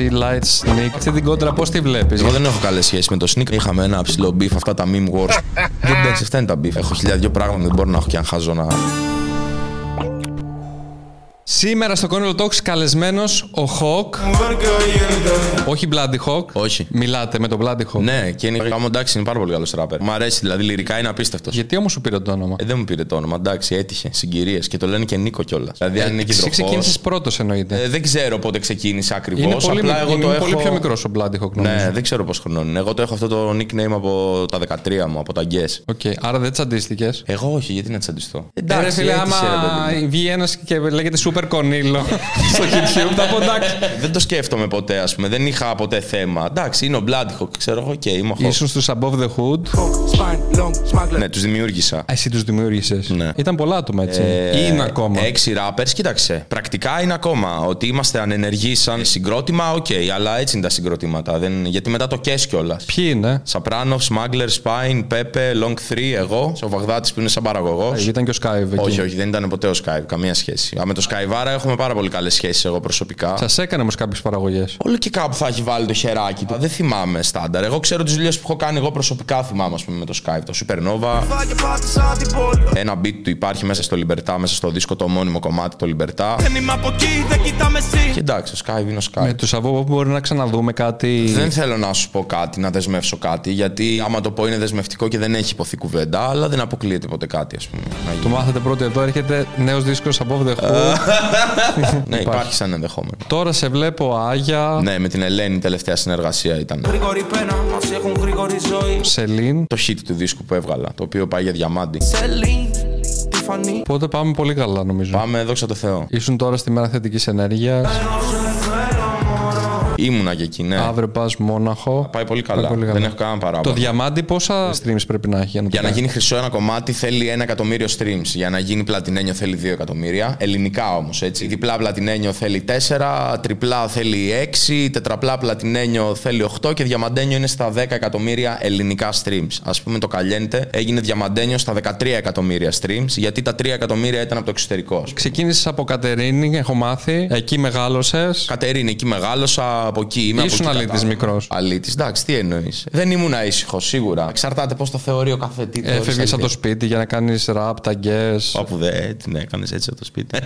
Εσύ, Light, Sneak. Αυτή την κόντρα πώς τη βλέπεις; Εγώ δεν έχω καλές σχέσεις με το Sneak. Είχαμε ένα ψηλό beef, αυτά τα meme wars. Δεν εντάξει, αυτά είναι τα beef. Έχω χιλιάδιο πράγματα, δεν μπορώ να έχω και αν χάζω να. Σήμερα στο Corner Talks καλεσμένος ο Hawk. Όχι Bloody Hawk. Όχι. Μιλάτε με τον Bloody Hawk. Ναι, και είναι γάμο εντάξει, είναι πάρα πολύ καλός ράπερ. Μ' αρέσει, δηλαδή λυρικά είναι απίστευτος. Γιατί όμως σου πήρε το όνομα; Ε, δεν μου πήρε το όνομα, εντάξει, έτυχε. Συγκυρίες και το λένε και Νίκο κιόλας. Δηλαδή, αν είναι Εσύ κεντροχό. ξεκίνησες πρώτος εννοείται. Ε, δεν ξέρω πότε ξεκίνησε ακριβώς. είναι πολύ, Απλά εγώ είναι το πολύ έχω... πιο μικρός ο Bloody Hawk νομίζω. Ναι, δεν ξέρω πώ χρονών είναι. Εγώ το έχω αυτό το nickname από τα 13 μου, από τα Guess. Ok, άρα δεν τσαντίστηκες; Εγώ όχι, γιατί να τσαντιστώ; Ε, ρε φίλε, άμα βγει ένας και λέγεται Super Conillo στο YouTube, θα πω εντάξει. Δεν το σκέφτομαι ποτέ, ας πούμε. Δεν είχα ποτέ θέμα. Εντάξει, είναι ο Bloodhawk, ξέρω εγώ και είμαι ο Hawk. Ήσουν στου Above the Hood. Ναι, τους δημιούργησα. Α, Εσύ τους δημιούργησες. Ναι. Ήταν πολλά άτομα έτσι. Ε, Ή είναι ακόμα; Έξι rappers, κοίταξε. Πρακτικά είναι ακόμα. Ότι είμαστε ανενεργοί σαν συγκρότημα, οκ, αλλά έτσι είναι τα συγκροτήματα. Δεν... Γιατί μετά το κες κιόλας. Ποιοι είναι; Σαπράνοφ, Smuggler, Spine, Pepe, Long 3, εγώ, ο Βαγδάτης που είναι σαν παραγωγός. Ε, Ήταν και ο Skype εκεί. Όχι, όχι, δεν ήταν ποτέ ο Skype, καμία σχέση. Α, με το Skyvara έχουμε πάρα πολύ καλές σχέσεις εγώ προσωπικά. Σας έκανε όμως κάποιες παραγωγές; Όλο και κάπου θα έχει βάλει το χεράκι του. Δεν θυμάμαι στάνταρ. Εγώ ξέρω τις δουλειές που έχω κάνει εγώ προσωπικά. Θυμάμαι, ας πούμε, με το Skype. Το Supernova. Ένα beat του υπάρχει μέσα στο Libertà, μέσα στο δίσκο το μόνιμο κομμάτι, το Libertà. Δεν είμαι από εκεί, δεν κοιτάμε εσύ. Και εντάξει, ο Skype είναι ο Skype. Με τους Above μπορεί να ξαναδούμε κάτι. Δεν θέλω να σου πω κάτι, να δεσμεύσω κάτι, γιατί άμα το πω είναι δεσμευτικό και δεν έχει υποθεί κουβέντα, αλλά δεν αποκλείεται ποτέ κάτι, ας πούμε. να γίνει. Το μάθατε πρώτο εδώ, έρχεται νέος δίσκος Above the Hood. ναι, υπάρχει σαν ενδεχόμενο. Τώρα σε βλέπω Άγια, Ναι, με την Ελένη η τελευταία συνεργασία ήταν. Γρήγορη πένα, μας έχουν γρήγορη ζωή. Σελήν. Το hit του δίσκου που έβγαλα, το οποίο πάει για διαμάντι. Σελήν, τη φανή. Οπότε πάμε πολύ καλά νομίζω. Πάμε, δόξα τω Θεώ. Ήσουν τώρα στη μέρα θετικής ενέργειας. Ήμουνα και εκεί, ναι. Αύριο πας Μόναχο. Πάει πολύ καλά. Πάει πολύ καλά. Δεν έχω κανένα Το παράπονο. διαμάντι πόσα streams πρέπει να έχει για να, το Για να κάνει; γίνει χρυσό ένα κομμάτι θέλει ένα εκατομμύριο streams. Για να γίνει πλατινένιο θέλει δύο εκατομμύρια. Ελληνικά όμως, έτσι. Διπλά πλατινένιο θέλει τέσσερα, τριπλά θέλει έξι, τετραπλά πλατινένιο θέλει 8 και διαμαντένιο είναι στα 10 εκατομμύρια ελληνικά streams. Α πούμε το Καλιέντε έγινε διαμαντένιο στα 13 εκατομμύρια streams, γιατί τα 3 εκατομμύρια ήταν από το εξωτερικό. Ξεκίνησες από Κατερίνη, έχω μάθει. Εκεί μεγάλωσες. Κατερίνη, εκεί μεγάλωσα, από εκεί είμαι. Ήσουν από εκεί αλήτης κατάλαβα. μικρός. Αλήτης, εντάξει, τι εννοείς. Δεν ήμουν ήσυχο, σίγουρα. Εξαρτάται πώς το θεωρεί ο κάθε τι. θεωρείς Έφευγε από αλήθεια. το σπίτι για να κάνεις ραπ, τα γκες. Όπου δεν την έκανε έτσι από το σπίτι.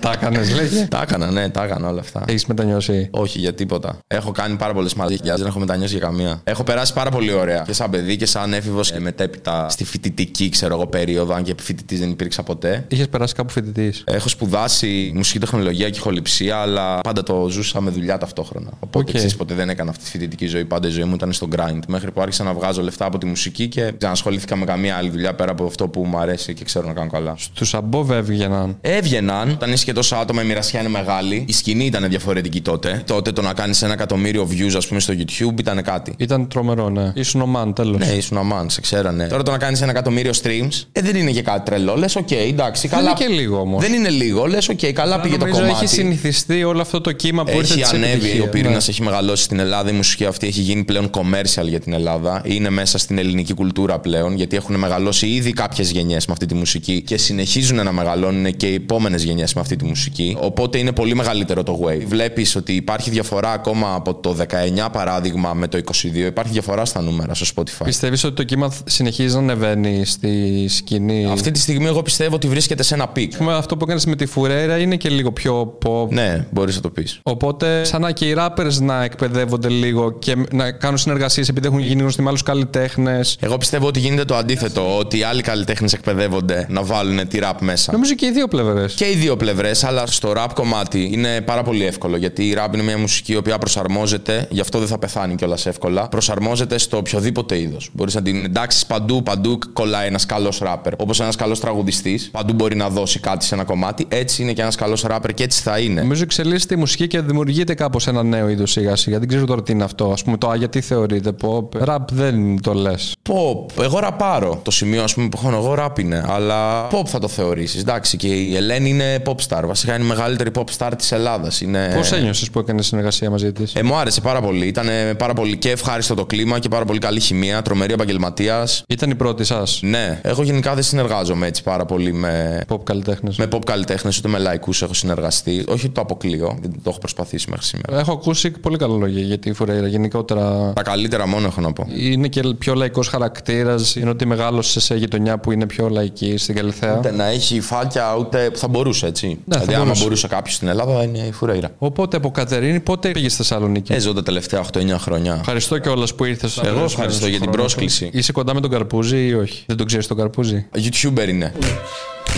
Τα έκανες, λέγε. τα έκανα, ναι, τα έκανα όλα αυτά. Έχεις μετανιώσει. Όχι για τίποτα. Έχω κάνει πάρα πολλές μαλακίες, δεν έχω μετανιώσει για καμία. Έχω περάσει πάρα πολύ ωραία. Και σαν παιδί και σαν έφηβος και μετέπειτα στη φοιτητική, ξέρω εγώ, περίοδο, αν και φοιτητής δεν υπήρξα ποτέ. Είχες περάσει κάπου φοιτητής; Έχω σπουδάσει μουσική τεχνολογία και ηχοληψία, αλλά πάντα το ζούσα με δουλειά ταυτόχρονα. Οπότε Οκ. ξέρεις, ποτέ δεν έκανα αυτή τη φοιτητική ζωή. Πάντα η ζωή μου ήταν στο grind. Μέχρι που άρχισα να βγάζω λεφτά από τη μουσική και δεν ασχολήθηκα με καμία άλλη δουλειά πέρα από αυτό που μου αρέσει και ξέρω να κάνω καλά. Του Above έβγαιναν. Έβγαιναν, όταν είσαι και τόσα άτομα, η μοιρασιά είναι μεγάλη. Η σκηνή ήταν διαφορετική τότε. Τότε το να κάνεις ένα εκατομμύριο views, ας πούμε, στο YouTube ήταν κάτι. Ήταν τρομερό, ναι. Ήσουν ο man, τέλος. Ναι, ήσουν ο man, σε ξέρανε. Τώρα το να κάνεις ένα εκατομμύριο streams, ε, δεν είναι και κάτι τρελό. Λες, οκ, εντάξει, Δεν καλά. είναι και λίγο όμως. Δεν είναι λίγο, λες, οκ, καλά πήγε το Νομίζω κομμάτι. έχει συνηθιστεί όλο αυτό το κύμα που ήρθε Έχει της ανέβει, επιτυχίας. ο πυρήνας Ναι. έχει μεγαλώσει στην Ελλάδα. Η μουσική αυτή έχει γίνει πλέον commercial για την Ελλάδα. Είναι μέσα στην ελληνική κουλτούρα πλέον, γιατί έχουν μεγαλώσει ήδη κάποιες γενιές με αυτή τη μουσική και συνεχίζουν να μεγαλώνουν και οι επόμενες γενιές με αυτή τη μουσική. Οπότε είναι πολύ μεγαλύτερο το wave. Βλέπεις ότι υπάρχει διαφορά ακόμα από το 19 παράδειγμα με το 22. Υπάρχει διαφορά στα νούμερα στο Spotify. Πιστεύεις ότι το κύμα συνεχίζει να ανεβαίνει στη σκηνή; Αυτή τη στιγμή εγώ πιστεύω ότι βρίσκεται σε ένα peak. Ας πούμε, αυτό που έκανες με τη Φουρέρα είναι και λίγο πιο pop. Ναι, μπορείς να το πεις. Οπότε, σαν να και οι rappers να εκπαιδεύονται λίγο και να κάνουν συνεργασίες επειδή έχουν γίνει γνωστοί με άλλους καλλιτέχνες. Εγώ πιστεύω ότι γίνεται το αντίθετο. Ότι οι άλλοι καλλιτέχνες εκπαιδεύονται να βάλουν τη rap μέσα. Νομίζω και οι δύο πλευρές. Και οι δύο πλευρές, αλλά στο rap κομμάτι είναι πάρα πολύ εύκολο. Γιατί η rap είναι μια μουσική η οποία προσαρμόζεται, γι' αυτό δεν θα πεθάνει κιόλας εύκολα. Προσαρμόζεται στο οποιοδήποτε είδος. Μπορείς να την εντάξεις παντού, παντού κολλάει ένας καλός rapper. Όπως ένας καλός τραγουδιστής, παντού μπορεί να δώσει κάτι σε ένα κομμάτι. Έτσι είναι και ένας καλός rapper και έτσι θα είναι. Νομίζω εξελίσσεται η μουσική και δημιουργείται κάπως ένα νέο είδος σιγά σιγά. Δεν ξέρω τώρα τι είναι αυτό. Α πούμε το Α, γιατί θεωρείται pop. Rap δεν το λες. Pop. Εγώ ραπάρω. Το σημείο ας πούμε, που έχω εγώ ραπ είναι. Αλλά pop θα το θεωρήσεις. Εντάξει, και η Ελένη είναι pop star. Star. Βασικά είναι η μεγαλύτερη pop star της Ελλάδας. Είναι... Πώς ένιωσες που έκανες συνεργασία μαζί της; Ε, μου άρεσε πάρα πολύ. Ήταν πάρα πολύ και ευχάριστο το κλίμα και πάρα πολύ καλή χημεία. Τρομερή επαγγελματίας. Ήταν η πρώτη σας; Ναι, εγώ γενικά δεν συνεργάζομαι έτσι πάρα πολύ με Pop καλλιτέχνες. με pop καλλιτέχνες ούτε με λαϊκούς έχω συνεργαστεί. Όχι ότι το αποκλείω, δεν το έχω προσπαθήσει μέχρι σήμερα. Έχω ακούσει πολύ καλά λόγια για τη Φουρέιρα. Γενικότερα Τα καλύτερα μόνο έχω να πω. είναι και πιο λαϊκός χαρακτήρας. Είναι ότι μεγάλωσε σε γειτονιά που είναι πιο λαϊκή στην Καλυθέα. Ούτε να έχει φάκια, ούτε που θα μπορούσε έτσι. Δηλαδή, άμα μπορούσε. μπορούσε κάποιος στην Ελλάδα, είναι η Φουρέιρα. Οπότε από Κατερίνη, πότε πήγες στη Θεσσαλονίκη; Έζω τα τελευταία 8-9 χρόνια. Ευχαριστώ κιόλας που ήρθες. Εγώ ευχαριστώ για την πρόσκληση. Είσαι κοντά με τον Καρπούζη ή όχι; Δεν τον ξέρεις τον Καρπούζη; YouTuber είναι.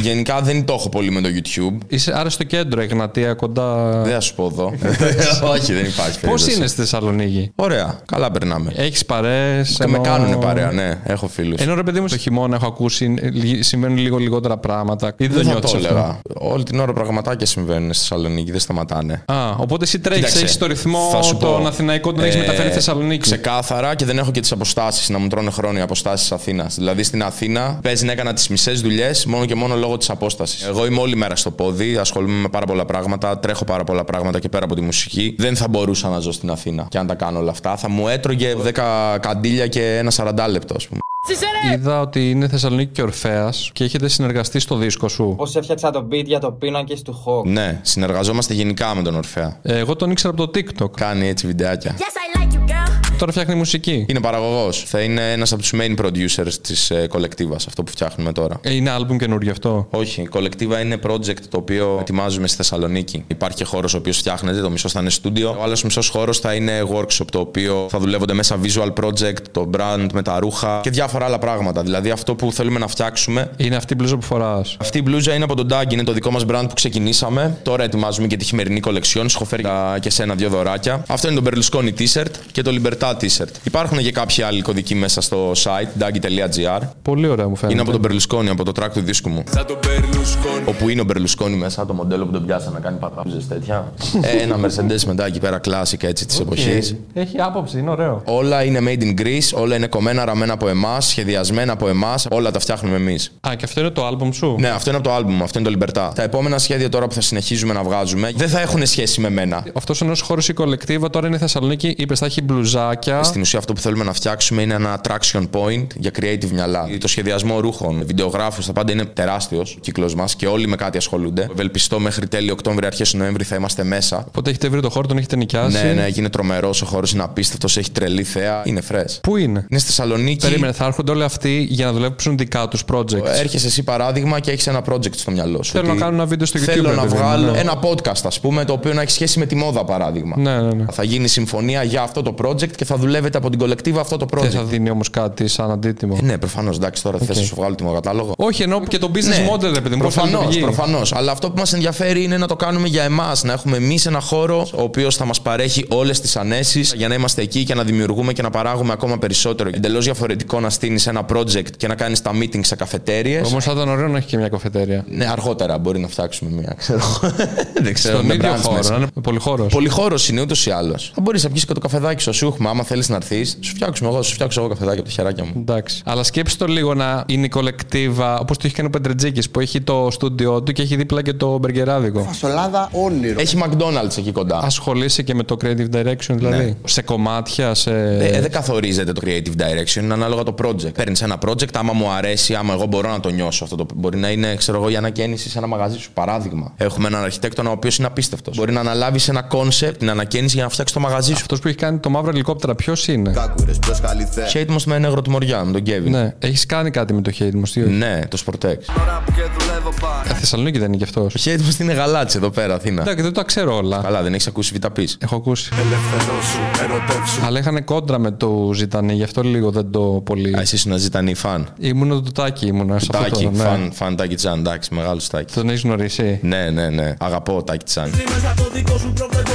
Γενικά δεν το έχω πολύ με το YouTube. Είσαι άρα στο κέντρο, Εγνατία, κοντά. Δεν θα σου πω εδώ. Όχι, δεν υπάρχει. Πώς περίπτωση. είναι στη Θεσσαλονίκη; Ωραία, καλά περνάμε. Έχεις παρέ. Και με κάνουν παρέα, ναι, έχω φίλους. Ενώ ρε παιδί μου, στο χειμώνα έχω ακούσει ε, συμβαίνουν λίγο λιγότερα πράγματα. Ή δεν Δεν θα νιώθεις το αυτό; έλεγα. Όλη την ώρα πραγματάκια συμβαίνουν στη Θεσσαλονίκη, δεν σταματάνε. Α, οπότε εσύ τρέχεις, Κοίταξε, έχεις το ρυθμό θα σου πω. τον Αθηναϊκό, τον έχεις Ε, μεταφέρει στη Θεσσαλονίκη. Ξεκάθαρα και δεν έχω και τις αποστάσεις να μου τρώνε χρόνια οι αποστάσει Αθήνας. Δηλαδή στην Αθήνα παίζει να έκανα τις μισές δουλειές μόνο και μόνο λόγω της απόστασης. Εγώ είμαι όλη μέρα στο πόδι, ασχολούμαι με πάρα πολλά πράγματα, τρέχω πάρα πολλά πράγματα και πέρα από τη μουσική. Δεν θα μπορούσα να ζω στην Αθήνα και αν τα κάνω όλα αυτά. Θα μου έτρωγε 10 καντήλια και ένα 40 λεπτό, ας πούμε. Είδα ότι είναι Θεσσαλονίκη και Ορφαία και έχετε συνεργαστεί στο δίσκο σου. Πώς έφτιαξα το beat για το πίνακε του Hawk. Ναι, συνεργαζόμαστε γενικά με τον Ορφαία. Ε, Εγώ τον ήξερα από το TikTok. Κάνει έτσι βιντεάκια. Yes, I like you, girl. Τώρα φτιάχνει μουσική. Είναι παραγωγός. Θα είναι ένας από τους main producers της ε, κολεκτίβας, αυτό που φτιάχνουμε τώρα. Ε, Είναι άλμπουμ καινούριο αυτό; Όχι, η κολεκτίβα είναι project το οποίο ετοιμάζουμε στη Θεσσαλονίκη. Υπάρχει και χώρος ο οποίος φτιάχνεται, το μισό θα είναι studio. Ο άλλος μισός χώρος θα είναι workshop, το οποίο θα δουλεύονται μέσα visual project, το brand με τα ρούχα και διάφορα άλλα πράγματα. Δηλαδή αυτό που θέλουμε να φτιάξουμε. Είναι αυτή η μπλούζα που φοράς; Αυτή η μπλούζα είναι από τον Tag, είναι το δικό μας brand που ξεκινήσαμε. Τώρα ετοιμάζουμε και τη χειμερινή κολεξιόν. Σου έχω φέρει α, και σένα δύο δωράκια. Αυτό είναι το Berlusconi t-shirt και το Libertad t-shirt. Υπάρχουν και κάποιοι άλλοι κωδικοί μέσα στο site, dagi.gr. Πολύ ωραία μου φαίνεται. Είναι από τον Berlusconi, από το track του δίσκου μου. Όπου είναι ο Berlusconi μέσα, το μοντέλο που τον πιάσα να κάνει πατράπιζε τέτοια. Ε, Ένα Mercedes μετά εκεί πέρα, classic έτσι της εποχής. Έχει άποψη, είναι ωραίο. Όλα είναι made in Greece, όλα είναι κομμένα, ραμμένα από εμάς, σχεδιασμένα από εμάς, όλα τα φτιάχνουμε εμείς. Α, και αυτό είναι το άλμπουμ σου; Ναι, αυτό είναι από το album, αυτό είναι το Libertad. Τα επόμενα σχέδια τώρα που θα συνεχίζουμε να βγάζουμε δεν θα έχουν σχέση με μένα. Αυτός ο νέο χώρος η κολεκτίβα τώρα είναι η Θεσσαλονίκη. Είπες θα έχει μπλουζάκια. Στην ουσία αυτό που θέλουμε να φτιάξουμε είναι ένα attraction point για creative μυαλά. Το σχεδιασμό ρούχων, βιντεογράφους, τα πάντα είναι τεράστιος ο κύκλος μας και όλοι με κάτι ασχολούνται. Ευελπιστώ μέχρι τέλη Οκτώβρη, αρχές Νοέμβρη θα είμαστε μέσα. Οπότε έχετε βρει το χώρο, τον έχετε νοικιάσει. Ναι, ναι, είναι τρομερός ο χώρος, είναι απίστευτος, έχει τρελή θέα, είναι fresh. Πού είναι; Είναι στη Θεσσαλονίκη. Περίμενε, θα έρχονται όλοι αυτοί για να δουλέψουν δικά τους projects; Έρχεσαι εσύ παράδειγμα και έχεις ένα project στο μυαλό σου. Θέλω ότι να κάνω ένα βίντεο στο YouTube. Θέλω ρε να παιδί μου, βγάλω ναι. ένα podcast, ας πούμε, το οποίο να έχει σχέση με τη μόδα, παράδειγμα. Ναι, ναι, ναι. Θα γίνει συμφωνία για αυτό το project και θα δουλεύετε από την κολεκτίβα αυτό το Δεν project; θα δίνει όμως κάτι σαν αντίτιμο. Ε, ναι, προφανώς. Εντάξει, τώρα θες να σου βγάλω τιμοκατάλογο. Όχι, ενώ και το business Ναι, model, ρε παιδί μου. πώς θα Προφανώς, λειτουργεί. προφανώς. Αλλά αυτό που μας ενδιαφέρει είναι να το κάνουμε για εμάς. Να έχουμε εμείς ένα χώρο ο οποίος θα μας παρέχει όλες τις ανέσεις για να είμαστε εκεί και να δημιουργούμε και να παράγουμε ακόμα περισσότερο. Εντελώς διαφορετικό να στείλει ένα project και να κάνεις τα meetings σε καφετέρειε. Όμως θα ήταν ωραίο να έχει και μια καφετέρια. Ναι, αργότερα μπορεί να φτιάξουμε μία, ξέρω. Δεν ξέρω. Στον με ίδιο brands χώρο, μέσα. να είναι πολυχώρος. Πολυχώρος είναι ούτως ή άλλως. Θα μπορείς να πιεις και το καφεδάκι στο σούχμα. Άμα θέλεις να έρθεις, σου φτιάξουμε εγώ, σου φτιάξω εγώ καφεδάκι από τα χεράκια μου. Εντάξει. Αλλά σκέψτε το λίγο να είναι η κολεκτίβα όπως το έχει κάνει ο Πετρετζίκης που έχει το στούντιό του και έχει δίπλα και το μπεργκεράδικο. Φασολάδα όνειρο. Έχει McDonald's εκεί κοντά. Ασχολείσαι και με το creative direction, δηλαδή; Ναι. Σε κομμάτια, σε. Ε, ε, δεν καθορίζεται το creative direction, είναι ανάλογα το project. Παίρνεις ένα project, άμα μου αρέσει, άμα εγώ μπορώ να το νιώσω αυτό. Το, μπορεί να είναι, ξέρω εγώ, η ανακαίνιση σε ένα μαγαζί σου. Παράδειγμα. Έχουμε έναν αρχιτέκτονα ο οποίος είναι απίστευτος. Μπορεί να αναλάβεις ένα concept, την ανακαίνιση για να φτιάξεις το μαγαζί σου. Αυτός που έχει κάνει το μαύρο ελικόπτερα, ποιος είναι; Hate Most με ένα αγροτημοριά, με τον Kevin. Ναι, έχεις κάνει κάτι με το hate μου. Τι... Ναι, το Sportex. Ε, Θεσσαλονίκη δεν είναι κι αυτός. Το Hate Most είναι γαλάτσι εδώ πέρα, Αθήνα. Εντάξει, δεν τα ξέρω όλα. Καλά, δεν έχεις ακούσει βιταπή. Έχω ακούσει. Αλλά είχαν κόντρα με το Ζητανή, γι' αυτό λίγο δεν το πολύ. Α, εσύ ήσουν ένα ζητανή φαν. Ήμουν το τάκι, ήμουν σε αυτό Τάκι, το. Ναι. φαν, φαν Τάκι Τσάν, εντάξει, μεγάλος Τάκι. Τον έχεις γνωρίσει; Ναι, ναι, ναι. Αγαπώ Τάκι Τσάν.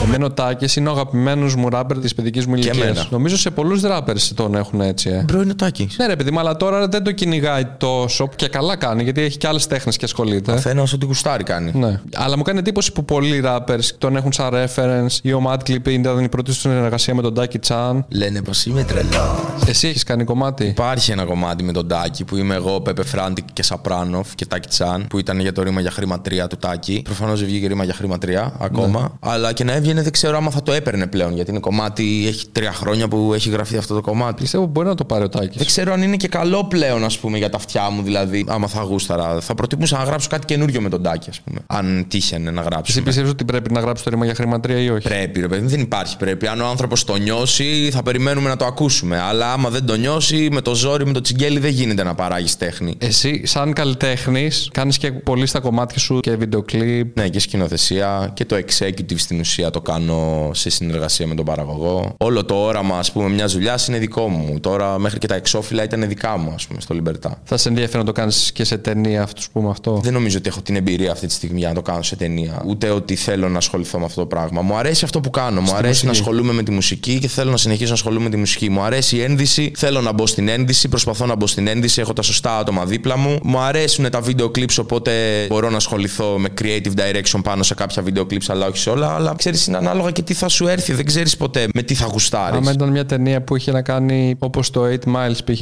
Εμένα ο Τάκης είναι ο αγαπημένος μου ράπερ της παιδικής μου Και ηλικίας. Εμένα. Νομίζω σε πολλούς rappers τον έχουν έτσι. Ε. Bro είναι ο Τάκης. Ναι, ρε παιδί, μου, αλλά τώρα δεν το κυνηγάει τόσο και καλά κάνει γιατί έχει και άλλες τέχνες και ασχολείται. Καθένα ό,τι γουστάρει κάνει. Ναι. Αλλά μου κάνει εντύπωση που πολλοί rappers τον έχουν σαν reference. Ή ο Mad Clip ήταν η πρώτη του συνεργασία με τον Taki Chan. Λένε πως είμαι τρελός. Εσύ έχεις κάνει κομμάτι; Υπάρχει ένα κομμάτι με τον Τάκη που είμαι εγώ, Πέπε Φράντικ και Σαπράνοφ και Τάκη Τσάν που ήταν για το Ρίμα για χρήμα 3 του Τάκη. Προφανώς δεν βγήκε Ρίμα για χρήμα 3 ακόμα. Αλλά και να έβγαινε δεν ξέρω άμα θα το έπαιρνε πλέον γιατί είναι κομμάτι, έχει τρία χρόνια που έχει γραφεί αυτό το κομμάτι. Πιστεύω μπορεί να το πάρει ο Τάκης. Δεν ξέρω αν είναι και καλό πλέον, ας πούμε, για τα αυτιά μου, δηλαδή, άμα θα γούσταρα. Θα προτιμούσα να γράψω κάτι καινούριο με τον Τάκη, ας πούμε. Αν τύχαινε να γράψω. Εσύ πιστεύεις ότι πρέπει να γράψει το ρήμα για χρήμα 3 ή όχι; Πρέπει, ρε παιδί, δεν υπάρχει πρέπει. Αν ο άνθρωπος το νιώσει, θα περιμένουμε να το ακούσουμε. Αλλά άμα δεν το νιώσει, με το ζόρι, με το τσιγκέλι, δεν γίνεται να παράγεις τέχνη. Εσύ, σαν καλλιτέχνης, κάνεις και πολύ στα κομμάτια σου και βίντεο κλιπ. Ναι, και σκηνοθεσία και το executive στην ουσία το κάνω σε συνεργασία με τον παραγωγό. Όλο το όραμα, ας πούμε, μιας δουλειάς είναι δικό μου. Τώρα μέχρι και τα εξώφυλλα ήταν δικά μου, ας πούμε, στο Λιμπερτά. Θα σε ενδιαφέρει να το κάνεις και σε ταινία, αυτό πούμε αυτό; Δεν νομίζω ότι έχω την εμπειρία αυτή τη στιγμή για να το κάνω σε ταινία. Ούτε ότι θέλω να ασχοληθώ με αυτό το πράγμα. Μου αρέσει αυτό που κάνω. Μου αρέσει μουσική. να ασχολούμαι με τη μουσική και θέλω να συνεχίσω να ασχολούμαι με τη μουσική. Μου αρέσει η ένδυση, θέλω να μπω στην ένδυση, προσπαθώ να μπω στην ένδυση, έχω τα σωστά άτομα δίπλα μου. Μου αρέσουν τα βίντεο clips, οπότε μπορώ να ασχοληθώ με creative direction πάνω σε κάποια βίντεο clips, αλλά όχι σε όλα. Αλλά ξέρεις, είναι ανάλογα και τι θα σου έρθει. Δεν ξέρεις ποτέ με τι θα γουστάρει. Άμα ήταν μια ταινία που είχε να κάνει όπως το 8 Miles π.χ.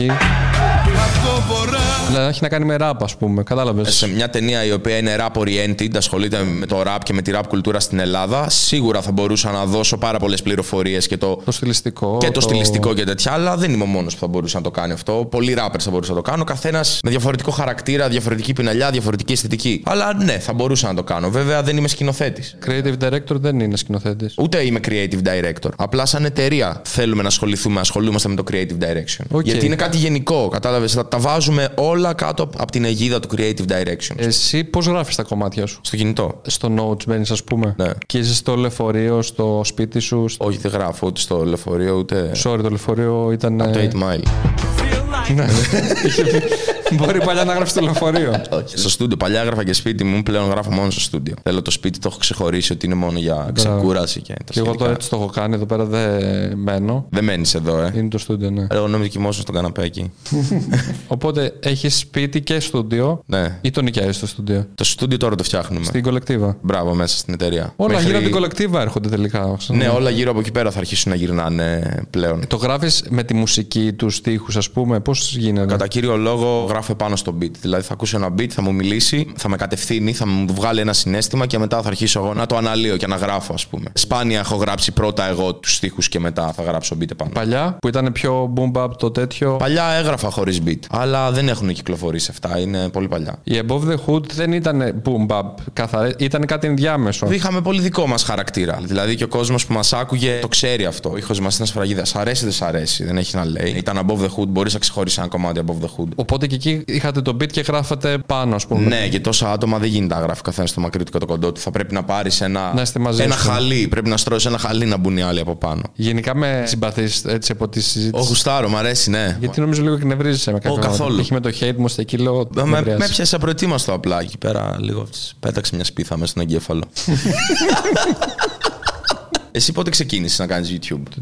Δηλαδή έχει να κάνει με ραπ, ας πούμε. Κατάλαβες; σε μια ταινία η οποία είναι rap oriented, ασχολείται με το rap και με τη rap κουλτούρα στην Ελλάδα, σίγουρα θα μπορούσα να δώσω πάρα πολλές πληροφορίες και το, Το στιλιστικό. και το, στιλιστικό και τέτοια, αλλά δεν είμαι ο μόνος που θα μπορούσε να το κάνει αυτό. Πολλοί rappers θα μπορούσαν να το κάνουν. Καθένας με διαφορετικό χαρακτήρα, διαφορετική πινελιά, διαφορετική αισθητική. Αλλά ναι, θα μπορούσα να το κάνω. Βέβαια δεν είμαι σκηνοθέτης. Creative director δεν είναι σκηνοθέτης. Ούτε είμαι creative director. Απλά σαν εταιρεία θέλουμε να ασχοληθούμε, ασχολούμαστε με το creative direction. Ok. Γιατί είναι κάτι γενικό, κατάλαβες; Τα, τα βάζουμε όλα κάτω από την αιγίδα του creative direction. Εσύ πώς γράφεις τα κομμάτια σου; Στο κινητό. Στο notes μπαίνεις, ας πούμε; Ναι. Και είσαι στο λεωφορείο, στο σπίτι σου. στο- Όχι, δεν γράφω ούτε στο λεωφορείο ούτε. Sorry, το λεωφορείο ήταν. Το ε, 8 Mile. ναι. Μπορεί παλιά να γράφει στο λεωφορείο. Στο στούντιο. Παλιά έγραφα και σπίτι μου, πλέον γράφω μόνο στο στούντιο. Θέλω το σπίτι, το έχω ξεχωρίσει ότι είναι μόνο για ξεκούραση και τα Και εγώ σχετικά. τώρα έτσι το έχω κάνει. Εδώ πέρα δεν μένω. Δεν μένεις εδώ, ε. Είναι το στούντιο, ναι. Εγώ νόμιζα κοιμόσουν στον καναπέ εκεί. Οπότε έχεις σπίτι και στούντιο. ναι. Ή το νοικιάζεις το στούντιο; Το στούντιο τώρα το φτιάχνουμε. Στην κολεκτίβα. Μπράβο, μέσα στην εταιρεία. Όλα Μέχρι- γύρω από την κολεκτίβα έρχονται τελικά. Ναι, όλα γύρω από εκεί πέρα θα αρχίσουν να γυρνάνε πλέον. Το γράφεις με τη μουσική, τους στίχους, ας πούμε. Πώς γίνεται; Κατά κύριο λόγο γράφω πάνω στο beat. Δηλαδή θα ακούσω ένα beat, θα μου μιλήσει, θα με κατευθύνει, θα μου βγάλει ένα συνέστημα και μετά θα αρχίσω εγώ να το αναλύω και να γράφω, ας πούμε. Σπάνια έχω γράψει πρώτα εγώ τους στίχους και μετά θα γράψω beat επάνω. Παλιά που ήταν πιο boom bap το τέτοιο. Παλιά έγραφα χωρίς beat. Αλλά δεν έχουν κυκλοφορήσει αυτά. Είναι πολύ παλιά. Η Above the Hood δεν ήταν boom bap καθαρά. Ήταν κάτι ενδιάμεσο. Είχαμε πολύ δικό μας χαρακτήρα. Δηλαδή και ο κόσμος που μας άκουγε το ξέρει αυτό. Ο ήχος μας ήταν σφραγίδα. Σ' αρέσει, δεν σ' αρέσει. Δεν έχει να λέει. Ήταν above the hood. Μπορείς να ξεχωρίσεις ένα κομμάτι above the hood. Οπότε και εκεί είχατε το beat και γράφατε πάνω, ας πούμε. Ναι, και τόσα άτομα δεν γίνεται να γράφει καθένας στο μακρύ του και το κοντό του. Θα πρέπει να πάρεις ένα, Να είστε μαζί ένα σου. χαλί. Πρέπει να στρώσει ένα χαλί να μπουν οι άλλοι από πάνω. Γενικά με συμπαθείς έτσι από τη συζήτηση; Ω, γουστάρω, μ' αρέσει, ναι. Γιατί νομίζω λίγο εκνευρίζεσαι με κάποιο Ω, καθόλου. Έχει με το hate μου στο εκεί λέω. Με, με εκνευριάζεις. πιάσε απροετοίμαστο απλά εκεί πέρα. Λίγο πέταξε μια σπίθα μέσα στον εγκέφαλο. Εσύ πότε ξεκίνησες να κάνεις YouTube; Το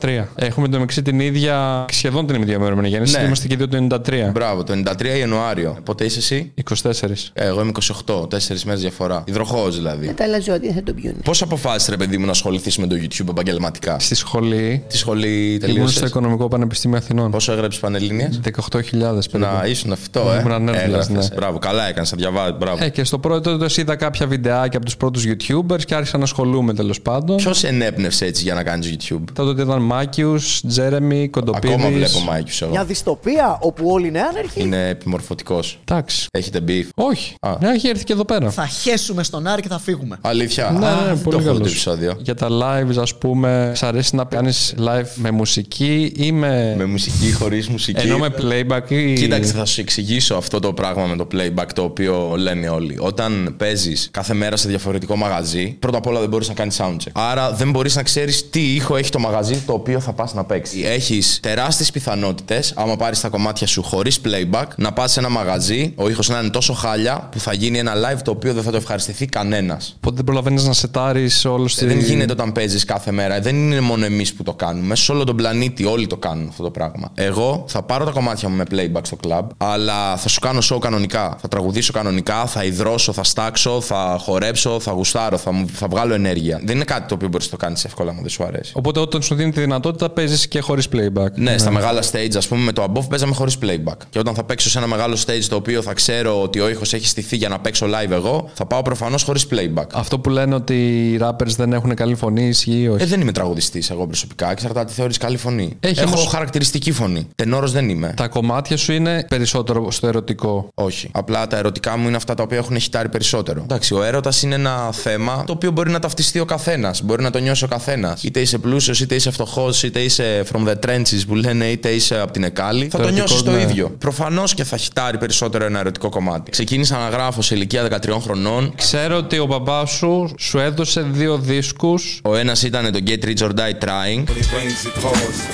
2013. Έχουμε το μεταξύ την ίδια, σχεδόν την ίδια ημερομηνία γέννηση. Ναι. Είμαστε και δύο το 93. Μπράβο, το 93 Ιανουάριο. Πότε είσαι εσύ; 24. Ε, Εγώ είμαι 28, 4 μέρες διαφορά. Υδροχό δηλαδή. Τα λαζόδια θα το πιούνε; Πώς αποφάσισες, ρε παιδί μου, να ασχοληθείς με το YouTube επαγγελματικά; Στη σχολή Τη σχολή ήμουν τελείωσε. στο Οικονομικό Πανεπιστήμιο Αθηνών. Πόσο έγραψες Πανελλήνια. 18.000 περίπου. Να ήσουν αυτό, ε. Ήμουν ανέρθλας, Έγραφες. ναι. Μπράβο, καλά έκανες, να διαβάζει. Μπράβο. Ε, και στο πρώτο τότε είδα κάποια βιντεάκια από τους πρώτους YouTubers και άρχισα να ασχολούμαι τέλος πάντων. Ποιος ενέπνευσε έτσι για να κάνεις YouTube; Τότε ήταν Mikeius, Jeremy, Κοντοπίδης. Ακόμα βλέπω Mikeius εγώ. Μια δυστοπία όπου όλοι είναι άνεργοι. Είναι επιμορφωτικός. Εντάξει. Έχετε beef. Όχι. Α. Μια έχει έρθει και εδώ πέρα. Θα χέσουμε στον Άρη και θα φύγουμε. Αλήθεια. Ναι, Α, ναι, δεν το πολύ έχω δει καλός. το επεισόδιο. Για τα lives, ας πούμε, σ' αρέσει να κάνεις live με μουσική ή με. Με μουσική, χωρίς μουσική. Ενώ με playback ή. Κοίταξε, θα σου εξηγήσω αυτό το πράγμα με το playback το οποίο λένε όλοι. Όταν παίζεις κάθε μέρα σε διαφορετικό μαγαζί, πρώτα απ' όλα δεν μπορείς να κάνεις soundcheck. Άρα δεν μπορείς να ξέρεις τι ήχο έχει το μαγαζί το οποίο θα πας να παίξεις. Έχεις τεράστιες πιθανότητες, άμα πάρεις τα κομμάτια σου χωρίς playback, να πας σε ένα μαγαζί, ο ήχος να είναι τόσο χάλια που θα γίνει ένα live το οποίο δεν θα το ευχαριστηθεί κανένας. Οπότε δεν προλαβαίνεις να σετάρεις όλο τη. Δεν γίνεται όταν παίζεις κάθε μέρα. Δεν είναι μόνο εμείς που το κάνουμε. Σε όλο τον πλανήτη όλοι το κάνουν αυτό το πράγμα. Εγώ θα πάρω τα κομμάτια μου με playback στο club, αλλά θα σου κάνω show κανονικά. Θα τραγουδήσω κανονικά, θα υδρώσω, θα στάξω, θα χορέψω, θα γουστάρω, θα, μου- θα βγάλω ενέργεια. Δεν είναι κάτι το οποίο μπορείς να το κάνεις εύκολα μου δεν σου αρέσει. Οπότε όταν σου δίνει τη δυνατότητα παίζεις και χωρίς playback. Ναι, στα μεγάλα stage, ας πούμε, με το above παίζαμε χωρίς playback. Και όταν θα παίξω σε ένα μεγάλο stage το οποίο θα ξέρω ότι ο ήχος έχει στηθεί για να παίξω live εγώ, θα πάω προφανώς χωρίς playback. Αυτό που λένε ότι οι rappers δεν έχουν καλή φωνή ισχύει ή όχι; Ε, δεν είμαι τραγουδιστής εγώ προσωπικά. Εξαρτάται τι θεωρείς καλή φωνή. Έχει Έχω όμως- χαρακτηριστική φωνή. Τενόρος δεν είμαι. Τα κομμάτια σου είναι περισσότερο στο ερωτικό. Όχι. Απλά τα ερωτικά μου είναι αυτά τα οποία έχουν χιτάρει περισσότερο. Εντάξει, ο έρωτας είναι ένα θέμα το οποίο μπορεί να ταυτιστεί ο καθένας. Μπορεί να το νιώσει ο καθένας. Είτε είσαι πλούσιος, είτε είσαι φτωχός, είτε είσαι from the trenches που λένε, είτε είσαι από την Εκάλη. Θα το ερωτικό, νιώσεις το ναι. ίδιο. Προφανώς και θα χιτάρει περισσότερο ένα ερωτικό κομμάτι. Ξεκίνησα να γράφω σε ηλικία 13 χρονών. Ξέρω ότι ο μπαμπάς σου σου έδωσε δύο δίσκους Ο ένας ήταν το Get Rich or Die Trying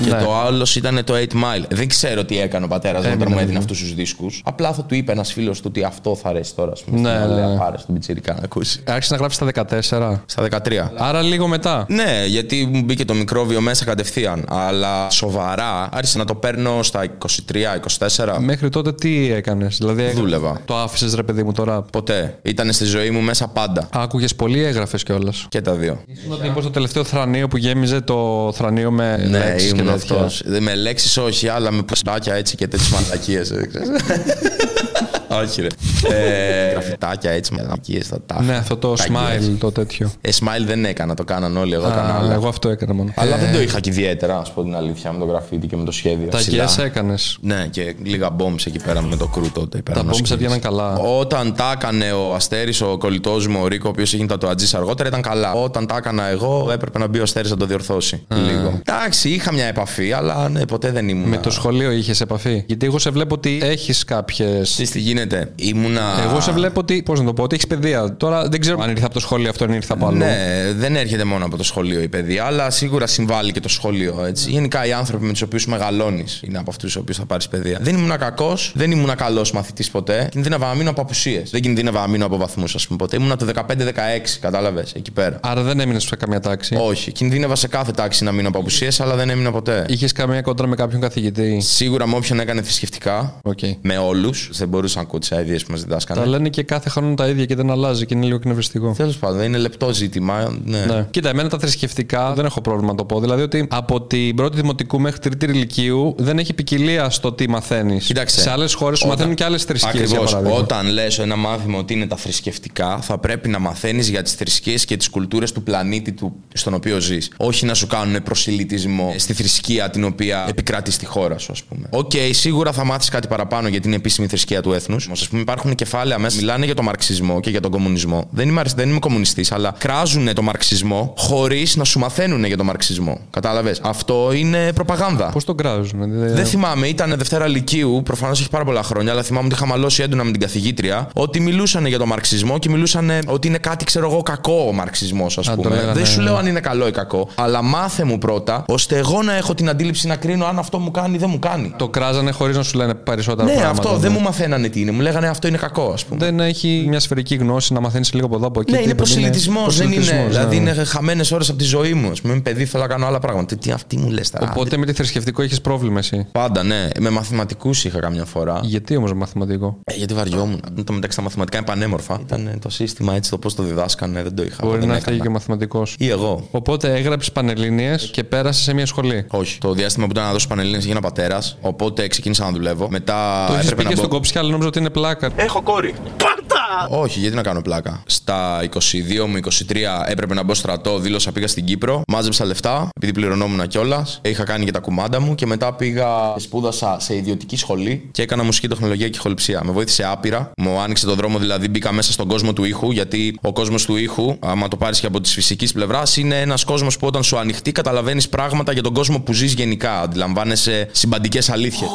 και Ναι. το άλλος ήταν το 8 Mile. Δεν ξέρω τι έκανε ο πατέρας μου Έμεινε, όταν μου έδινε ναι. αυτούς τους δίσκους. Απλά θα του είπε ένας φίλος του ότι αυτό θα αρέσει τώρα. Ας πούμε, Ναι, στην ναι, Αλέα, ναι. Πάρε στον πιτσιρικά να ακούσει. άρχισε να γράφει στα 14. Στα 13. Άρα λίγο μετά. Ναι, γιατί μου μπήκε το μικρόβιο μέσα κατευθείαν. Αλλά σοβαρά άρχισα να το παίρνω στα 23-24. Μέχρι τότε τι έκανες, Δηλαδή. Δούλευα. Το άφησες ρε παιδί μου τώρα. Ποτέ. Ήταν στη ζωή μου μέσα πάντα. Άκουγες πολύ, έγραφες κιόλας; Και τα δύο. Ήσουν τύπος το τελευταίο θρανίο που γέμιζε το θρανίο με Ναι, λέξεις και ήμουν τέτοια. αυτός. Με λέξεις όχι, αλλά με πουστάκια έτσι και τέτοιες μαλακίες. Όχι, ρε. Ε, γραφιτάκια έτσι, μαλακίε θα τα. Ναι, αυτό το ταγιές. smile, το τέτοιο. Ε, smile δεν έκανα, το κάναν όλοι. Εγώ έκανα Α, άλλα. εγώ αυτό έκανα μόνο. Αλλά Ε, δεν το είχα και ιδιαίτερα, α πω την αλήθεια, με το γραφίτι και με το σχέδιο. Τα ψηλά. guess έκανες. Ναι, και λίγα bombs εκεί πέρα με το κρού τότε. Τα πέραν ως bombs σκύλες. έβγαιναν καλά. Όταν τα έκανε ο Αστέρης, ο κολλητός μου, ο Ρίκο, ο οποίος έγινε τα ατζή αργότερα, ήταν καλά. Όταν τα έκανα εγώ, έπρεπε να μπει ο Αστέρης να το διορθώσει. Λίγο. Εντάξει, είχα μια επαφή, αλλά ναι, ποτέ δεν ήμουν. Με το σχολείο είχες επαφή; Γιατί εγώ σε βλέπω ότι έχεις κάποιες. Εσείς τι γίνεται. Ήμουνα. Εγώ σε βλέπω ότι. Πώς να το πω, ότι έχεις παιδεία. Τώρα δεν ξέρω αν ήρθε από το σχολείο αυτό ή ήρθε από αλλού. Ναι, δεν έρχεται μόνο από το σχολείο η παιδεία, αλλά σίγουρα συμβάλλει και το σχολείο. Έτσι. Γενικά οι άνθρωποι με τους οποίους μεγαλώνεις είναι από αυτούς τους οποίους θα πάρεις παιδεία. Δεν ήμουν κακός, δεν ήμουν καλός μαθητής ποτέ. Κινδύνευα να μείνω από απουσίες. Δεν κινδύνευα να μείνω από βαθμούς, ας πούμε ποτέ. Ήμουν το 15-16, κατάλαβες, εκεί πέρα. Άρα δεν έμεινες σε καμία τάξη; Όχι, κινδύνευα σε κάθε τάξη να μείνω από απουσίες, αλλά δεν έμεινα ποτέ. Είχες καμία κόντρα με κάποιον καθηγητή; Σίγουρα με όποιον έκανε θρησκευτικά. Οκ. Με όλους. Δεν μπορούσα να ακούω τις αηδίες που μας διδάσκανε. Τα λένε και κάθε χρόνο τα ίδια και δεν αλλάζει και είναι λίγο εκνευριστικό. Τέλος πάντων, είναι λεπτό ζήτημα. Ναι. Ναι. Κοίτα, εμένα τα θρησκευτικά δεν έχω πρόβλημα να το πω. Δηλαδή ότι από την πρώτη δημοτικού μέχρι τρίτη λυκείου δεν έχει ποικιλία στο τι μαθαίνεις. Κοίταξε. Σε άλλες χώρες σου Όταν- μαθαίνουν και άλλες θρησκείες. Ακριβώς. Όταν λες ένα μάθημα ότι είναι τα θρησκευτικά, θα πρέπει να μαθαίνεις για τις θρησκείες και τις κουλτούρες του πλανήτη του, στον οποίο ζεις. Όχι να σου κάνουν προσηλυτισμό στη θρησκεία την οποία επικρατεί στη χώρα σου, ας πούμε. Οκ, σίγουρα θα μάθεις κάτι παραπάνω γιατί είναι επίσημη θρησκεία του έθνους. Όμως, ας πούμε, υπάρχουν κεφάλαια μέσα. Μιλάνε για το μαρξισμό και για τον κομμουνισμό. Δεν είμαι, αρ- δεν είμαι κομμουνιστής, αλλά κράζουν το μαρξισμό χωρίς να σου μαθαίνουν για το μαρξισμό. Κατάλαβες; Αυτό είναι προπαγάνδα. Πώς τον κράζουν. δε- Δεν θυμάμαι, ήταν Δευτέρα Λυκείου, προφανώς έχει πάρα πολλά χρόνια, αλλά θυμάμαι ότι είχα μαλώσει έντονα με την καθηγήτρια ότι μιλούσαν για το μαρξισμό και μιλούσαν ότι είναι κάτι, ξέρω εγώ, κακό ο μαρξισμός, ας το πούμε. λέγανε, Δεν σου ναι. λέω αν είναι καλό ή κακό, αλλά μάθε μου πρώτα, ώστε εγώ να έχω την αντίληψη να κρίνω αν αυτό μου κάνει ή δεν μου κάνει. Το κράζανε χωρίς να σου λένε περισσότερα Ναι, πράγματα. αυτό δεν μου μαθαίνανε τι είναι. Μου λέγανε αυτό είναι κακό, ας πούμε. Δεν έχει μια σφαιρική γνώση να μαθαίνεις λίγο από εδώ από εκεί. Ναι, είναι τίποτα, προσιλητισμό. Δεν είναι. προσιλητισμός, Δηλαδή ναι. είναι χαμένες ώρες από τη ζωή μου. Α πούμε, είμαι παιδί, θέλω να κάνω άλλα πράγματα. Τι αυτή μου λες τώρα. Οπότε με τη θρησκευτικό έχεις πρόβλημα εσύ; Πάντα, ναι. Με μαθηματικούς είχα καμιά φορά. Γιατί όμως μαθηματικό; Ε, γιατί βαριόμουν. Εν τω μεταξύ τα μαθηματικά είναι πανέμορφα. Ήταν ε, το σύστημα έτσι το πώς το διδάσκανε, δεν το είχα. Μπορεί δεν να έκανα. φταίει και ο μαθηματικός. Ή εγώ. Οπότε έγραψες πανελίνε και πέρασες σε μια σχολή. Όχι. Το διάστημα που ήταν να δώσω πανελλήνιες έγινα πατέρας. Οπότε ξεκίνησα να δουλεύω. Μετά Το έχεις πει έπρεπε και να στον μπω. κόψη, αλλά νόμιζα ότι είναι πλάκα. Έχω κόρη. Όχι, γιατί να κάνω πλάκα; Στα 22 μου, 23 έπρεπε να μπω στρατό, δήλωσα πήγα στην Κύπρο, μάζεψα λεφτά, επειδή πληρωνόμουν κιόλας. Είχα κάνει και τα κουμάντα μου και μετά πήγα και σπούδασα σε ιδιωτική σχολή και έκανα μουσική τεχνολογία και ηχοληψία. Με βοήθησε άπειρα. Μου άνοιξε τον δρόμο, δηλαδή μπήκα μέσα στον κόσμο του ήχου, γιατί ο κόσμος του ήχου, άμα το πάρεις και από της φυσικής πλευράς, είναι ένας κόσμος που όταν σου ανοιχτεί καταλαβαίνεις πράγματα για τον κόσμο που ζεις γενικά. Αντιλαμβάνεσαι συμπαντικές αλήθειες.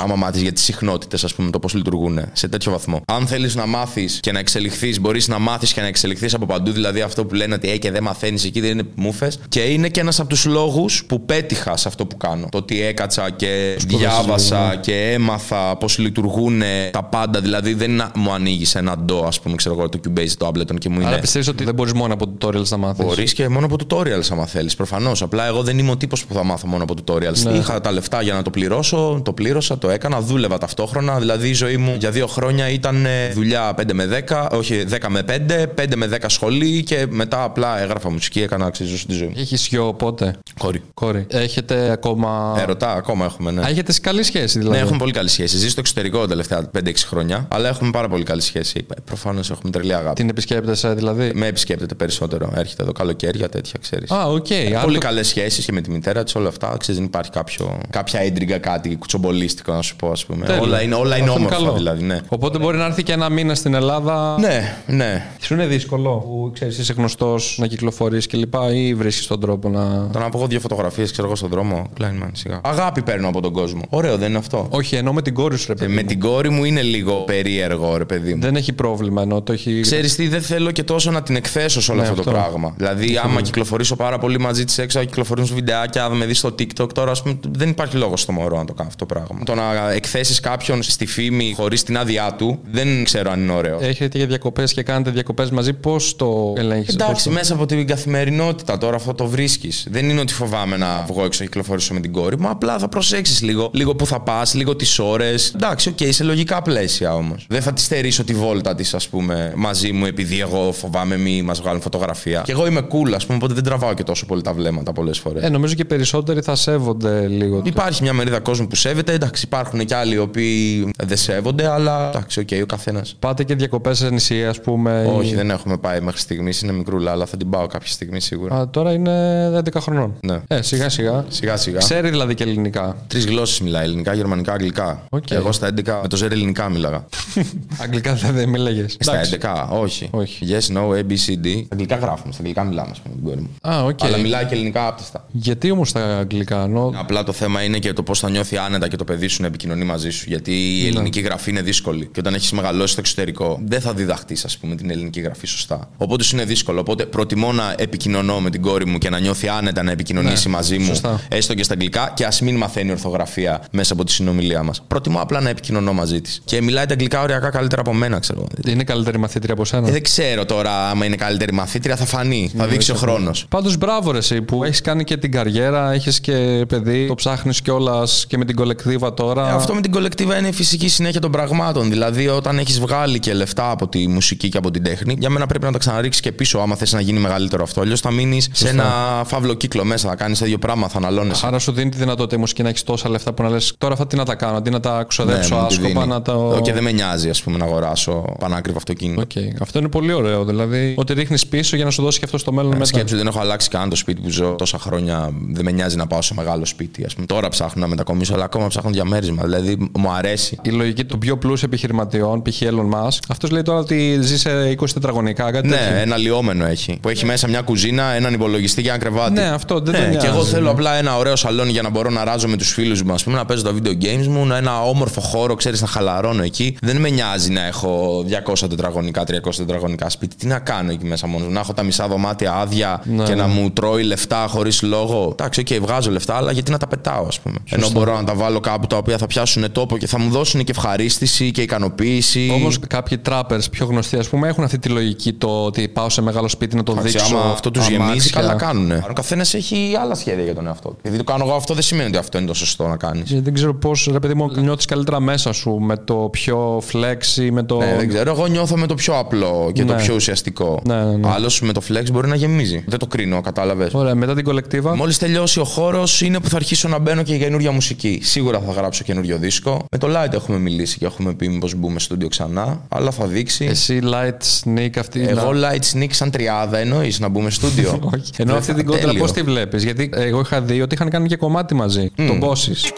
Άμα μάθεις για τις συχνότητες, ας πούμε, το πώς λειτουργούν σε τέτοιο βαθμό. Αν θέλεις να μάθεις και να εξελιχθείς, μπορείς να μάθεις και να εξελιχθείς από παντού. Δηλαδή αυτό που λένε ότι ε, και δεν μαθαίνεις εκεί, δεν είναι μούφε. Και είναι και ένας από τους λόγους που πέτυχα σε αυτό που κάνω. Το ότι έκατσα και διάβασα και έμαθα πώς λειτουργούν τα πάντα. Δηλαδή δεν είναι να μου ανοίγεις ένα ντο, ας πούμε, ξέρω εγώ, το Cubase, το Ableton και μου είναι. Άρα πιστεύεις ότι δεν μπορείς μόνο από tutorials να μάθεις; Μπορείς και μόνο από tutorials, άμα θέλεις. Προφανώς. Απλά εγώ δεν είμαι ο τύπος που θα μάθω μόνο από tutorials. Ναι. Είχα τα λεφτά για να το πληρώσω, το πλήρωσα, το έκανα, δούλευα ταυτόχρονα. Δηλαδή η ζωή μου για δύο χρόνια ήταν ε, δουλειά 5 με 10, όχι 10 με 5, 5 με 10 σχολή και μετά απλά έγραφα μουσική, έκανα αξίζωση τη ζωή μου. Έχεις γιο πότε; Κόρη. Κόρη. Έχετε ακόμα. Ερωτά, ακόμα έχουμε, ναι. Α, έχετε καλή σχέση δηλαδή. Ναι, έχουμε πολύ καλή σχέση. Ζει στο εξωτερικό τα τελευταία 5-6 χρόνια, αλλά έχουμε πάρα πολύ καλή σχέση. Προφανώς έχουμε τρελή αγάπη. Την επισκέπτεσαι δηλαδή; Με επισκέπτεται περισσότερο. Έρχεται εδώ καλοκαίρια, τέτοια, ξέρεις. Α, οκ. Άρα Πολύ το- καλές σχέσεις και με τη μητέρα της, όλα αυτά. Ξέρεις, δεν υπάρχει κάποιο, κάποια ίντριγκα, κάτι κουτσομπολίστικο να σου πω, ας πούμε. Τέλεια. Όλα είναι, όλα είναι Αυτό όμορφα καλό. δηλαδή, ναι. Οπότε μπορεί να έρθει και ένα μήνα στην Ελλάδα. Ναι, ναι. Σου είναι δύσκολο που ξέρεις, είσαι γνωστός να κυκλοφορείς κλπ. ή βρίσκεις τον τρόπο να. Το να πω εγώ δύο φωτογραφίες, ξέρω εγώ στον δρόμο. Κλάινμαν, σιγά. Αγάπη παίρνω από τον κόσμο. Ωραίο, δεν είναι αυτό; Όχι, ενώ με την κόρη σου, ρε Ε, παιδί. με μου. την κόρη μου είναι λίγο περίεργο, ρε παιδί μου. Δεν έχει πρόβλημα ενώ το έχει. Ξέρεις τι, δεν θέλω και τόσο να την εκθέσω σε όλο Ναι, αυτό, το αυτό. πράγμα. Δηλαδή, άμα κυκλοφορήσω πάρα πολύ μαζί της έξω, κυκλοφορούν σε βιντεάκια, με δεις στο TikTok τώρα, ας πούμε, δεν υπάρχει λόγος στο μωρό να το κάνω αυτό το πράγμα. Το να εκθέσεις κάποιον στη φήμη χωρίς την άδειά του, δεν ξέρω αν είναι ωραίο. Έχετε για διακοπές και κάνετε διακοπές μαζί, πώς το ελέγχεις; Εντάξει, μέσα από την καθημερινότητα τώρα αυτό το βρίσκεις. Δεν είναι ότι φοβάμαι να βγω έξω και κυκλοφορήσω με την κόρη μου. Απλά θα προσέξεις λίγο. Λίγο που θα πας, λίγο τις ώρες. Εντάξει, οκ, σε λογικά πλαίσια όμως. Δεν θα τη στερήσω τη βόλτα της, ας πούμε, μαζί μου επειδή εγώ φοβάμαι μη μας βγάλουν φωτογραφία. Και εγώ είμαι cool, ας πούμε, οπότε δεν τραβάω και τόσο πολύ τα βλέμματα πολλές φορές. Ε, νομίζω και οι περισσότεροι θα σέβονται λίγο. το- Υπάρχει μια μερίδα κόσμου που σέβεται. Εντάξει, υπάρχουν και άλλοι οι οποίοι δεν σέβονται, αλλά εντάξει, οκ, ο καθένας. Πάτε και διακοπές σε νησί, ας πούμε. ή- Όχι, δεν έχουμε πάει μέχρι στιγμής. Είναι μικρούλα, αλλά θα την πάω κάποια στιγμή σίγουρα. Α, τώρα είναι 11 χρονών. Ναι. Ε, σιγά σιγά. Σιγά σιγά. Ξέρει δηλαδή και ελληνικά. Τρεις γλώσσες μιλάει: ελληνικά, γερμανικά, αγγλικά. Οκ. Και εγώ στα 11 με το ζόρι ελληνικά μίλαγα. Αγγλικά δεν δεν μίλαγε. στα 11, όχι. Όχι. Yes, no, A, B, C, D. Στα αγγλικά γράφουμε, στα αγγλικά μιλάμε, ας πούμε, με την κόρη μου. Α, οκ. Αλλά μιλάει και ελληνικά άπταιστα. Γιατί όμως τα αγγλικά, ενώ. Απλά το θέμα είναι και το πώς θα νιώθει άνετα και το παιδί σου να επικοινωνεί μαζί σου. Γιατί Ναι. η ελληνική γραφή είναι δύσκολη. Και όταν έχεις μεγαλώσει στο εξωτερικό, δεν θα διδαχτείς, ας πούμε, την ελληνική γραφή σωστά. Οπότε σου είναι δύσκολο. Οπότε προτιμώ να επικοινωνώ με την κόρη μου και να νιώθει άνετα να επικοινωνήσει Ναι, μαζί μου, σωστά. έστω και στα αγγλικά, και ας μην μαθαίνει ορθογραφία μέσα από τη συνομιλία μας. Προτιμώ απλά να επικοινωνώ μαζί της. Και μιλάει τα αγγλικά οριακά καλύτερα από μένα, ξέρω. Είναι καλύτερη μαθήτρια από σένα; Ε, δεν ξέρω τώρα άμα είναι καλύτερη μαθήτρια, θα φανεί. Θα δείξει ο χρόνος. Πάντως μπράβο ρε, εσύ που έχεις κάνει και την καριέρα, έχεις και παιδί, το ψάχνεις κιόλας και με την κολεκτίβα τώρα. Ε, Αυτό με την κολεκτίβα είναι η φυσική συνέχεια των πραγμάτων. Δηλαδή, όταν έχεις βγάλει και λεφτά από τη μουσική και από την τέχνη, για μένα πρέπει να τα ξαναρίξεις και πίσω, άμα θες να γίνει μεγαλύτερο αυτό. Αλλιώς θα μείνεις σε ένα φαύλο κύκλο μέσα, θα κάνεις τα δύο πράγματα, θα αναλώνεσαι. Άρα σου δίνει τη δυνατότητα η μουσική να έχεις τόσα λεφτά που να λες τώρα αυτά τι να τα κάνω, αντί να τα ξοδέψω Ναι, μου τη άσκοπα, δίνει. να το. Και δεν με νοιάζει, ας πούμε, να αγοράσω πανάκριβο αυτοκίνητο. Οκ. Αυτό είναι πολύ ωραίο. Δηλαδή, ότι ρίχνεις πίσω για να σου δώσει και αυτό στο μέλλον μετά. Σκέψου, δεν έχω αλλάξει καν το σπίτι που ζω τόσα χρόνια. Δεν με νοιάζει να πάω σε μεγάλο σπίτι. Ας πούμε. Τώρα ψάχνω να μετακομίσω, αλλά ακόμα ψάχνω διαμέρισμα. Δηλαδή, μου αρέσει. Η λογική των πιο πλούσιων επιχειρηματιών, π.χ. Elon Musk, αυτός λέει τώρα ότι ζει σε 20 τετραγωνικά, κάτι Ναι, τέτοιο. ένα λυόμενο έχει. Που έχει μέσα μια κουζίνα, έναν υπολογιστή και ένα κρεβάτι. Ναι, αυτό δεν ναι, τον Και νοιάζει. εγώ θέλω απλά ένα ωραίο σαλόνι για να μπορώ να αράζω με τους φίλους μου, ας πούμε, να παίζω τα video games μου, να ένα όμορφο χώρο, ξέρεις, να χαλαρώνω εκεί. Δεν με νοιάζει να έχω 200 τετραγωνικά, 300 τετραγωνικά σπίτι. Τι να κάνω εκεί μέσα μόνος, να έχω τα μισά δωμάτια άδεια Ναι, και ναι. να μου τρώει λεφτά χωρίς λόγο. Εντάξει, οκ, βγάζω λεφτά, αλλά γιατί να τα πετάω, ας πούμε. Ενώ μπορώ να τα βάλω κάπου τα οποία θα πιάσουν τόπο και θα μου δώσουν και ευχαρίστηση και ικανοποίηση. Όμως κάποιοι trappers πιο γνωστοί, ας πούμε, έχουν αυτή τη λογική το ότι πάω σε μεγάλο σπίτι να το Εντάξει, δείξω. άμα αυτό τους γεμίζει, αμάξια. καλά κάνουν. Ο καθένας έχει άλλα σχέδια για τον εαυτό του. Επειδή το κάνω εγώ αυτό, δεν σημαίνει ότι αυτό είναι το σωστό να κάνεις. Και Δεν ξέρω πώς, ρε παιδί μου, νιώθεις καλύτερα μέσα σου με το πιο flex ή με το. Ναι, δεν ξέρω. Εγώ νιώθω με το πιο απλό και το Ναι. πιο ουσιαστικό. Ναι, ναι, ναι. Άλλο με το flex μπορεί να γεμίζει. Δεν το κρίνω, κατάλαβες. Ωραία, μετά την κολεκτίβα. Μόλις τελειώσει ο χώρος, είναι που θα αρχίσω να μπαίνω και για καινούργια μουσική. Σίγουρα θα γράψω καινούριο δίσκο. Με το Light έχουμε μιλήσει και έχουμε πει μήπως μπούμε στο στούντιο ξανά. Αλλά θα δείξει. Εσύ, light, sneak, αυτή. Εγώ να- Light Sneak σαν τριάδα εννοείς να μπούμε στούντιο. Όχι. Ενώ αυτή την κόντρα Τέλειο. πώς τη βλέπεις; Γιατί εγώ είχα δει ότι είχαν κάνει και κομμάτι μαζί. Τον Bosses.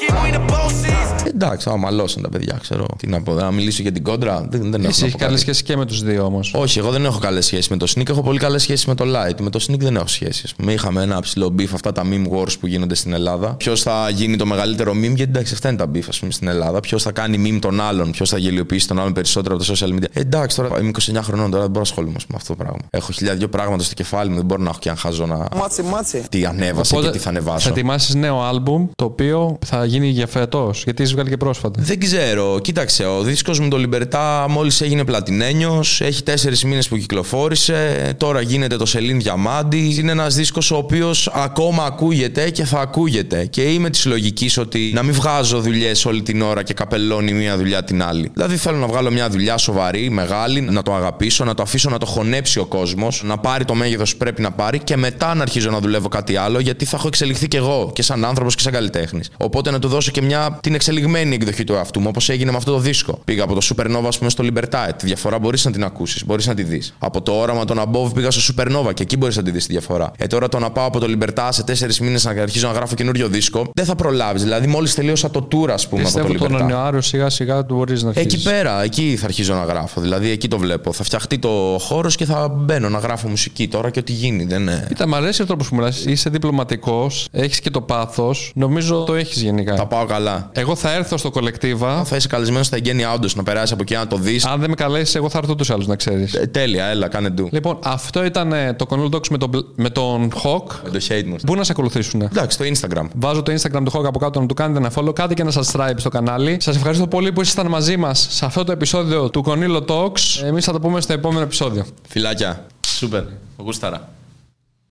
Εντάξει, θα μαλώσαν τα παιδιά, ξέρω. Τι να πω, να μιλήσω για την κόντρα. Δεν, δεν έχω Εσύ να έχεις πω καλή κάτι. σχέση και με τους δύο όμως. Όχι, εγώ δεν έχω καλές σχέσεις με το Sneak. Έχω πολύ καλές σχέσεις με το Light. Με το Sneak δεν έχω σχέσεις. ας πούμε. Είχαμε ένα ψιλό beef, αυτά τα meme wars που γίνονται στην Ελλάδα. Ποιος θα γίνει το μεγαλύτερο meme, γιατί εντάξει, αυτά είναι τα beef ας πούμε, στην Ελλάδα. Ποιος θα κάνει meme τον άλλον, ποιος θα γελιοποιήσει τον άλλον περισσότερο από τα social media. Ε, εντάξει, τώρα είμαι 29 χρονών, τώρα δεν μπορώ να ασχολούμαι ας πούμε, με αυτό το πράγμα. Έχω χίλια δυο πράγματα στο κεφάλι μου, δεν μπορώ να έχω και αν χάζω να. Μάτσι, μάτσι. Τι ανέβασε και τι θα ανεβάσω. θα ετοιμάσεις νέο άλμπουμ το οποίο θα γίνει για φέτος. Γιατί έχει βγάλει και πρόσφατα. Δεν ξέρω. Κοίταξε, ο δίσκος μου το Libertà μόλις έγινε πλατινένιος. Έχει τέσσερις μήνες που κυκλοφόρησε. Τώρα γίνεται το Σελήν Διαμάντη. Είναι ένας δίσκος ο οποίος ακόμα ακούγεται και θα ακούγεται. Και είμαι της λογικής ότι να μην βγάζω δουλειές όλη την ώρα και καπελώνει μία δουλειά την άλλη. Δηλαδή θέλω να βγάλω μια δουλειά σοβαρή, μεγάλη, να το αγαπήσω, να το αφήσω να το χωνέψει ο κόσμος, να πάρει το μέγεθος που πρέπει να πάρει και μετά να αρχίζω να δουλεύω κάτι άλλο γιατί θα έχω εξελιχθεί κι εγώ και σαν άνθρωπος και σαν καλλιτέχνης. Οπότε να του δώσω και μια την εξελιγμένη εκδοχή του εαυτού μου, όπως έγινε με αυτό το δίσκο. Πήγα από το Supernova, ας πούμε, στο Libertad. Τη διαφορά μπορείς να την ακούσεις, μπορείς να τη δεις. Από το όραμα των Above πήγα στο Supernova και εκεί μπορείς να τη δεις τη διαφορά. Ε, τώρα το να πάω από το Libertad σε τέσσερις μήνες να αρχίζω να γράφω καινούριο δίσκο, δεν θα προλάβεις. Δηλαδή, μόλις τελείωσα το tour, ας πούμε, από Πιστεύω το τον Libertad. Ιανουάριο σιγά σιγά του μπορείς να αρχίσεις. Εκεί πέρα, εκεί θα αρχίζω να γράφω. Δηλαδή, εκεί το βλέπω. Θα φτιαχτεί το χώρος και θα μπαίνω να γράφω μουσική τώρα και ό,τι γίνει. Δεν είναι... Κοίτα, μ' αρέσει ο τρόπος που μιλάς. Είσαι διπλωματικός, έχεις και το πάθος. Νομίζω το έχεις γενικά. Θα πάω καλά. Εγώ θα έρθω στο κολεκτίβα. Θα είσαι καλεσμένος στα εγγένεια όντως να περάσει από εκεί να το δεις. Αν δεν με καλέσεις, εγώ θα έρθω του άλλου να ξέρεις. Ε, τέλεια, έλα, κάνε ντου. Λοιπόν, αυτό ήταν ε, το Control Talks με τον, Bl- με τον Hawk. Με το hate μου. Πού να σε ακολουθήσουν. Εντάξει, το Instagram. Βάζω το Instagram του Hawk από κάτω να του κάνετε ένα follow. Κάντε και ένα subscribe στο κανάλι. Σας ευχαριστώ πολύ που ήσασταν μαζί μας σε αυτό το επεισόδιο του Conilo Talks. Εμείς θα το πούμε στο επόμενο επεισόδιο. Φιλάκια. Σούπερ. Γούσταρα.